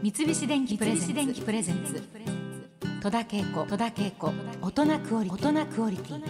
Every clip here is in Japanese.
三菱電機プレゼンツ。戸田恵子。大人クオリティ。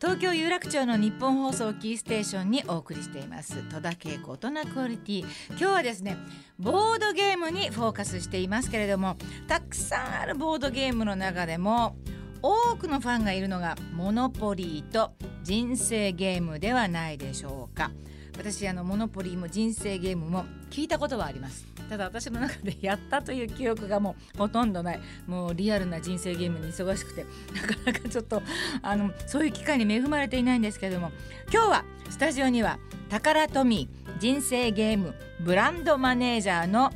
東京有楽町の日本放送キーステーションにお送りしています。戸田恵子。大人クオリティ。今日はですねボードゲームにフォーカスしていますけれどもたくさんあるボードゲームの中でも多くのファンがいるのがモノポリーと人生ゲームではないでしょうか私あのモノポリーも人生ゲームも聞いたことはあります。ただ私の中でやったという記憶がもうほとんどない。もうリアルな人生ゲームに忙しくて。なかなかちょっとあのそういう機会に恵まれていないんですけども。今日はスタジオにはタカラトミー人生ゲームブランドマネージャーの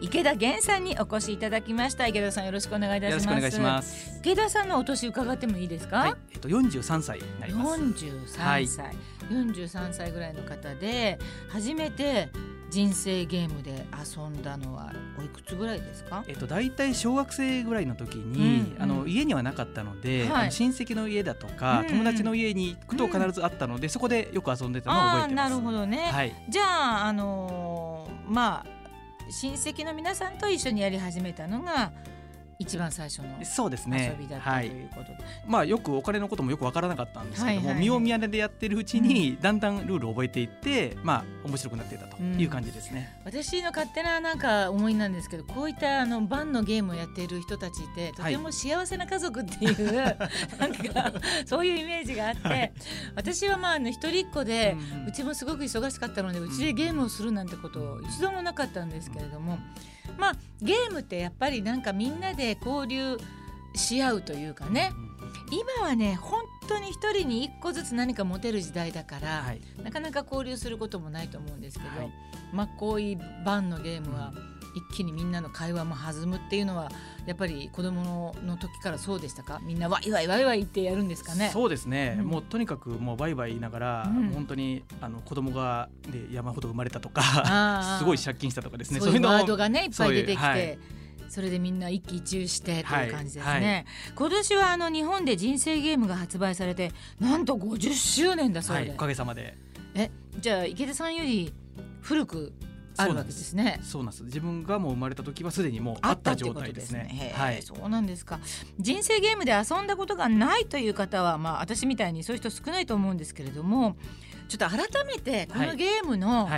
池田源さんにお越しいただきました。池田さんよろしくお願いいたします。よろしくお願いします。池田さんのお年伺ってもいいですか、はい、えっと四十三歳になります。43歳、はい。43歳ぐらいの方で初めて人生ゲームで遊んだのはおいくつぐらいですか？えっと大体小学生ぐらいの時に、うんうん、あの家にはなかったので、はい、親戚の家だとか、うんうん、友達の家に行くと必ずあったので、うん、そこでよく遊んでたのを覚えてます。なるほどね。はい、じゃああのー、まあ親戚の皆さんと一緒にやり始めたのが。一番最初のそうですね。遊びだったということで、はい、まあよくお金のこともよく分からなかったんですけども、はいはい、身を見でやってるうちにだんだんルールを覚えていって、まあ面白くなっていたと。いう感じですね、うん、私の勝手ななんか思いなんですけどこういったあのバンのゲームをやっている人たちってとても幸せな家族っていう、はい、なんかそういうイメージがあって、はい、私はまああの一人っ子で、うん、うちもすごく忙しかったのでうちでゲームをするなんてこと一度もなかったんですけれども。うんまあゲームってやっぱりなんかみんなで交流し合うというかね、今はね本当に一人に一個ずつ何か持てる時代だから、はい、なかなか交流することもないと思うんですけど、はい、まあこういう版のゲームは一気にみんなの会話も弾むっていうのはやっぱり子供の時からそうでしたか？みんなワイワイワイワイってやるんですかね？そうですね、うん、もうとにかくもうワイワイ言いながら、うん、本当にあの子供がで山ほど生まれたとか すごい借金したとかですね。そういうワードがねいっぱい出てきて。それでみんな一喜一憂してという感じですね、はい。はい、今年はあの日本で人生ゲームが発売されてなんと50周年だそうで、はい、おかげさまで。えじゃあ池田さんより古くあるわけですね。そうなんです。自分がもう生まれた時はすでにもうあった状態ですね。すねはい、そうなんですか。人生ゲームで遊んだことがないという方は、まあ私みたいにそういう人少ないと思うんですけれども。ちょっと改めてこのゲームの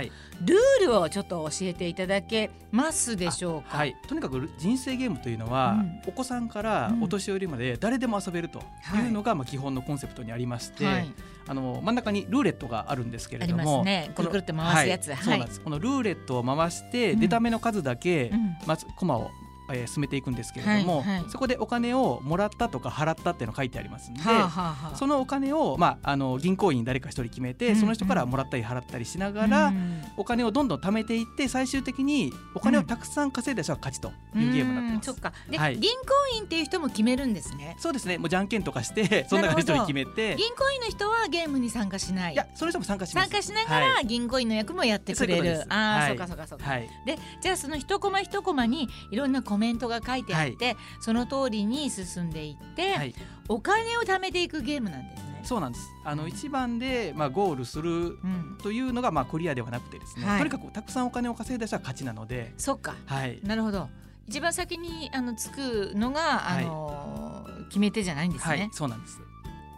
ルールをちょっと教えていただけますでしょうか、はい、とにかく人生ゲームというのは、うん、お子さんからお年寄りまで誰でも遊べるというのが、まあ基本のコンセプトにありまして、はい、あの真ん中にルーレットがあるんですけれども、ね、くるくるって回すやつ、はい、そうなんです、このルーレットを回して出た目の数だけ、まずコマをえー、進めていくんですけれども、はいはい、そこでお金をもらったとか払ったっていうの書いてありますので、はあはあ、そのお金を、まあ、あの銀行員誰か一人決めて、うんうん、その人からもらったり払ったりしながら、うん、お金をどんどん貯めていって最終的にお金をたくさん稼いだ人が勝ちというゲームになってます。うん、そっか。で、はい、銀行員っていう人も決めるんですね。そうですね。もうじゃんけんとかしてその中で一人決めて。銀行員の人はゲームに参加しない。いやその人も参加し参加しながら、銀行員の役もやってくれる。ああ、そうかそうかそうか。はい、でじゃあその一コマ一コマにいろんなコメントが書いてあって、はい、その通りに進んでいって、はい、お金を貯めていくゲームなんですね。そうなんです。あの一番でまあゴールするというのがまあクリアではなくてですね、うん、とにかくたくさんお金を稼いだ人は勝ちなので。そっか。はい。なるほど。一番先にあのつくのがあの、決め手じゃないんですね。はい、そうなんです。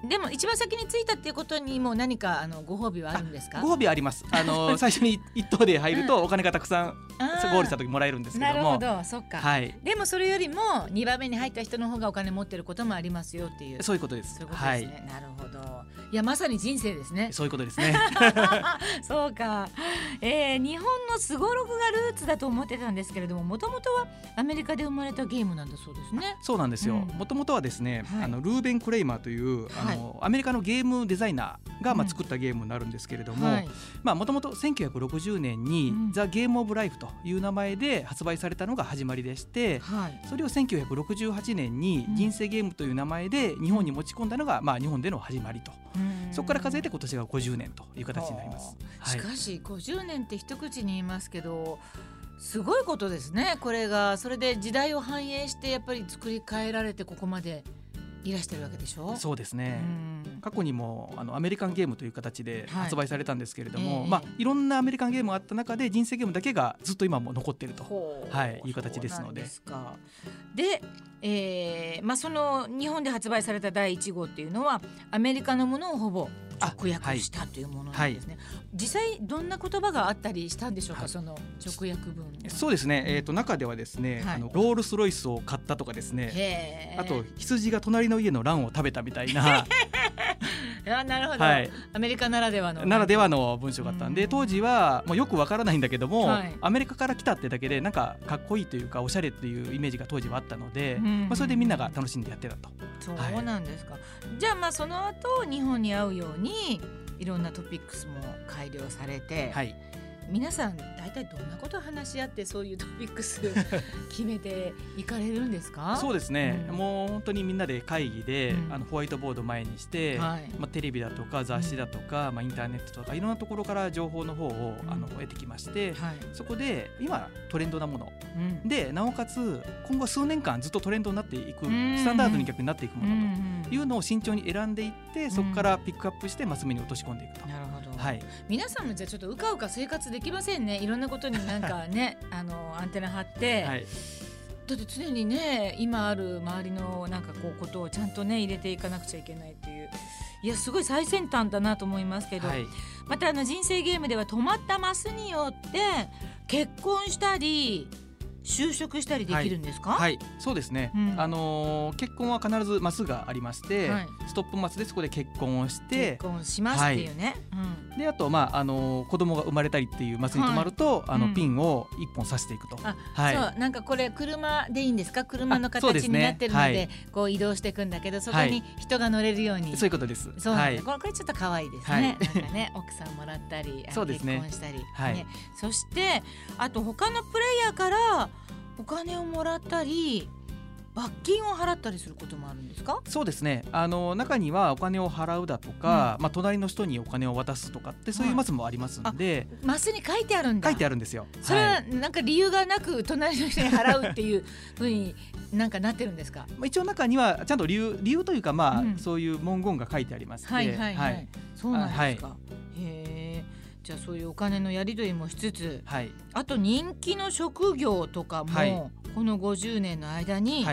でも一番先についたっていうことにも何かあのご褒美はあるんですか？ご褒美あります。あの 最初に一等で入るとお金がたくさんゴールした時もらえるんですけども。なるほどそっか、はい、でもそれよりも2番目に入った人の方がお金持ってることもありますよっていう。そういうことです。そういうことですね、はい、なるほどいやまさに人生ですね。そういうことですね。そうか、えー、日本のすごろくがルーツだと思ってたんですけれどももともとはアメリカで生まれたゲームなんだそうですね。そうなんですよ。もともとはですね、はい、あのルーベン・クレイマーというあの、はい、アメリカのゲームデザイナーがまあ作ったゲームになるんですけれどももともと1960年に「ザ・ゲーム・オブ・ライフ」という名前で発売されたのが始まりでして、はい、それを1968年に「人生ゲーム」という名前で日本に持ち込んだのがまあ日本での始まりと。そこから数えて今年が50年という形になります。しかし50年って一口に言いますけどすごいことですねこれが。それで時代を反映してやっぱり作り変えられてここまでいらしてるわけでしょ？そうですね、過去にもあのアメリカンゲームという形で発売されたんですけれども、はいまあ、いろんなアメリカンゲームがあった中で人生ゲームだけがずっと今も残っていると、はい、いう形ですので。でえーまあ、その日本で発売された第1号っていうのはアメリカのものをほぼ直訳したというものなんですね、はい、実際どんな言葉があったりしたんでしょうか、はい、その直訳文そうですね、えーと、中ではですね、はい、あのロールス・ロイスを買ったとかですね。あと羊が隣の家のランを食べたみたいな あなるほど、はい、アメリカならではの。ならではの文章があったんで当時はもうよくわからないんだけども、はい、アメリカから来たってだけでなんかかっこいいというかおしゃれっていうイメージが当時はあったので、まあ、それでみんなが楽しんでやってたと。そうなんですか、はい、じゃあまあその後日本に合うようにいろんなトピックスも改良されて、はい、皆さん大体どんなことを話し合ってそういうトピックス 決めていかれるんですか？そうですね、うん、もう本当にみんなで会議で、うん、あのホワイトボード前にして、はい、まあ、テレビだとか雑誌だとか、うん、まあ、インターネットとかいろんなところから情報の方を、あの得てきまして、はい、そこで今トレンドなもの、でなおかつ今後数年間ずっとトレンドになっていく、スタンダードに逆になっていくものというのを慎重に選んでいってそこからピックアップしてマス目に落とし込んでいくと。なるほど、はい、皆さんもじゃあちょっとうかうか生活できませんね。いろんなことになんか ねあのアンテナ張って、はい、だって常にね今ある周りのなんかこうことをちゃんとね入れていかなくちゃいけないっていう。いやすごい最先端だなと思いますけど、はい、またあの人生ゲームでは止まったマスによって結婚したり就職したりできるんですか、はい、はい、そうですね、うん、あのー、結婚は必ずマスがありまして、はい、ストップマスでそこで結婚をして結婚しますっていうね、はい。うん、であとまああのー、子供が生まれたりっていうマスに止まると、あのピンを一本刺していくと、はい、そう。なんかこれ車でいいんですか？車の形になってるので、ね、こう移動していくんだけどそこに人が乗れるように、そういうことです。そうなんこれこれちょっと可愛いですね、なんかね 奥さんもらったりそうです、ね、結婚したり、はい。ね、そしてあと他のプレイヤーからお金をもらったり罰金を払ったりすることもあるんですか？そうですね。あの中にはお金を払うだとか、うん、まあ、隣の人にお金を渡すとかってそういうマスもありますんで、はい、マスに書いてあるんだ。書いてあるんですよ。それはなんか理由がなく隣の人に払うっていう ふうになんかなってるんですか？一応中にはちゃんと理由理由というかまあ、うん、そういう文言が書いてありますはいはいはい、はい、そうなんですか、はい、へえじゃあそういうお金のやり取りもしつつ、はい、あと人気の職業とかも、はい、この50年の間に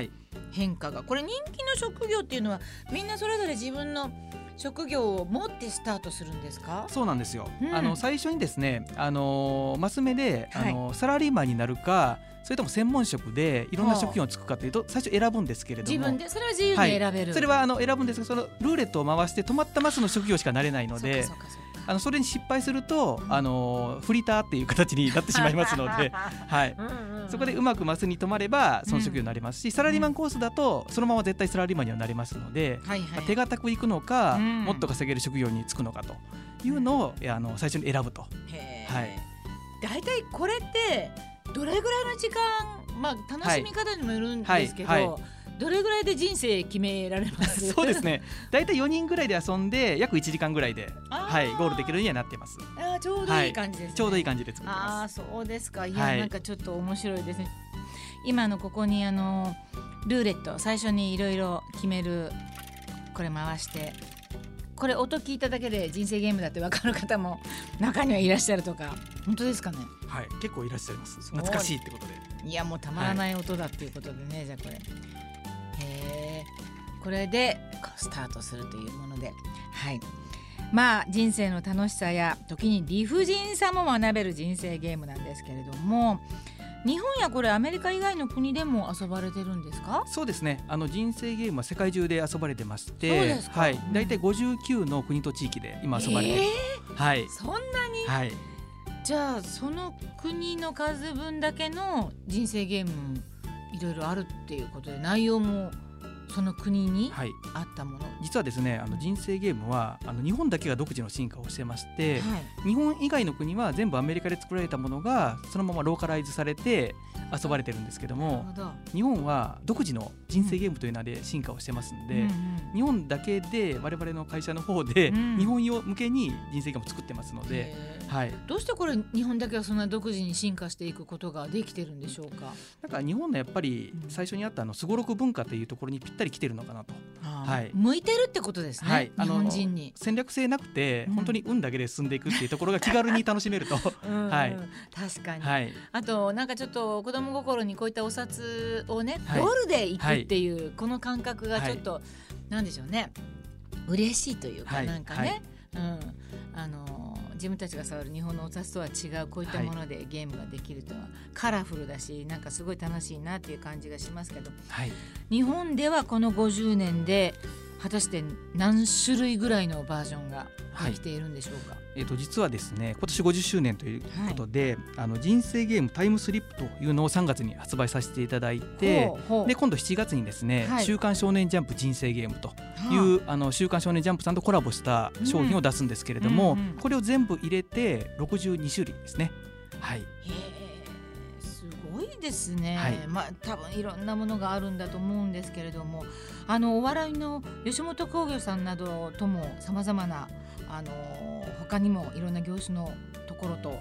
変化が、これ人気の職業っていうのはみんなそれぞれ自分の職業を持ってスタートするんですか？そうなんですよ、うん、あの最初にですねあのマス目で、あのサラリーマンになるかそれとも専門職でいろんな職業をつくかというと最初選ぶんですけれども。自分で？それは自由に選べる、はい、それはあの選ぶんですがそのルーレットを回して止まったマスの職業しかなれないので。そうかそうかあのそれに失敗すると、あのフリーターっていう形になってしまいますので、はい、そこでうまくマスに止まればその職業になりますし、サラリーマンコースだとそのまま絶対サラリーマンにはなりますので、まあ、手堅くいくのか、もっと稼げる職業に就くのかというのを、あの最初に選ぶと。はい、大体これってどれぐらいの時間、まあ、楽しみ方にもよるんですけど、はい。はい。はいどれぐらいで人生決められます？そうですね。大体4人ぐらいで遊んで約1時間ぐらいで、はい、ゴールできるようにはなってます。あちょうどいい感じです、ね。はい、ちょうどいい感じで作ってますあそうですか。いや、はい、なんかちょっと面白いですね。今のここにあのルーレット最初にいろいろ決めるこれ回して。これ音聞いただけで人生ゲームだって分かる方も中にはいらっしゃるとか。本当ですかね？はい結構いらっしゃいます。懐かしいってことで。いやもうたまらない音だっていうことでね、はい、じゃあこれ。へこれでスタートするというもので。はい。まあ人生の楽しさや時に理不尽さも学べる人生ゲームなんですけれども日本やこれアメリカ以外の国でも遊ばれてるんですか？そうですね。あの人生ゲームは世界中で遊ばれてましてはい、大体59の国と地域で今遊ばれて、えー、はい。そんなに、はい、じゃあその国の数分だけの人生ゲームいろいろあるっていうことで内容もその国にあったもの、はい、実はですねあの人生ゲームはあの日本だけが独自の進化をしてまして、はい、日本以外の国は全部アメリカで作られたものがそのままローカライズされて遊ばれてるんですけども日本は独自の人生ゲームという名で進化をしてますんで、うんうん、日本だけで我々の会社の方で、日本用向けに人生ゲームを作ってますので、はい、どうしてこれ日本だけはそんな独自に進化していくことができてるんでしょうか？なんか日本のやっぱり最初にあったあのすごろく文化というところにぴっったりきてるのかなと。はい、向いてるってことですね、はい、日本人に。戦略性なくて、うん、本当に運だけで進んでいくっていうところが気軽に楽しめると、はい、確かに、はい、あとなんかちょっと子供心にこういったお札をね、はい、ドルでいくっていう、この感覚がちょっと、はい、なんでしょうね。嬉しいというか、なんかね、うん、あの自分たちが触る日本のお札とは違うこういったものでゲームができるとはカラフルだしなんかすごい楽しいなっていう感じがしますけど、はい、日本ではこの50年で果たして何種類ぐらいのバージョンができているんでしょうか、はいえー、と実はですね今年50周年ということで、はい、あの人生ゲームタイムスリップというのを3月に発売させていただいてで今度7月にですね、はい、週刊少年ジャンプ人生ゲームという、あの週刊少年ジャンプさんとコラボした商品を出すんですけれども、うんうんうん、これを全部入れて62種類ですね。はいいですね、はい、まあ多分いろんなものがあるんだと思うんですけれどもあのお笑いの吉本興業さんなどともさまざまなあの他にもいろんな業種のところと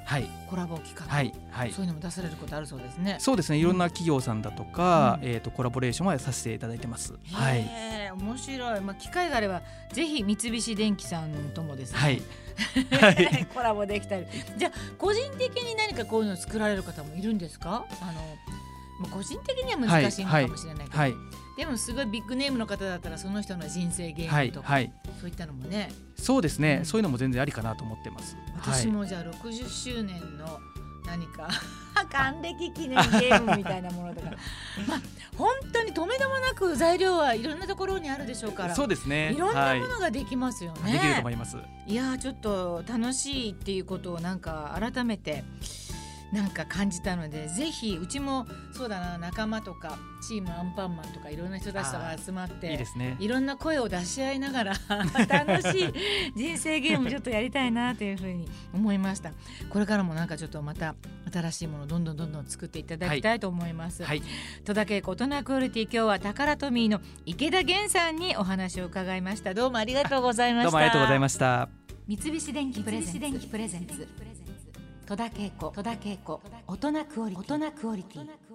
コラボ企画、はいはい、そういうのも出されることあるそうですね。そうですね。いろんな企業さんだとか、うん、えっ、ー、とコラボレーションはさせていただいてます。はい。面白い。まあ機会があればぜひ三菱電機さんともですね。はい。コラボできたり。じゃあ個人的に何かこういうの作られる方もいるんですか？あの。まあ、個人的には難しいのかもしれないけど、はいはい、でもすごいビッグネームの方だったらその人の人生ゲームとか、はい、そういったのもね。そうですね、うん、そういうのも全然ありかなと思ってます。私もじゃあ60周年の何か 還暦記念ゲームみたいなものとか。まあ本当に止めどもなく材料はいろんなところにあるでしょうから。そうですね。いろんなものができますよね、できると思います。いやちょっと楽しいっていうことをなんか改めてなんか感じたのでぜひうちもそうだな仲間とかチームアンパンマンとかいろんな人たちとが集まっていいですね。いろんな声を出し合いながら楽しい人生ゲームちょっとやりたいなというふうに思いました。これからもなんかちょっとまた新しいものをどんどんどんどん作っていただきたいと思います、はい、戸田恵子大人クオリティ今日はタカラトミーの池田源さんにお話を伺いました。どうもありがとうございました。どうもありがとうございました。三菱電機プレゼンツ戸田恵子大人クオリティ。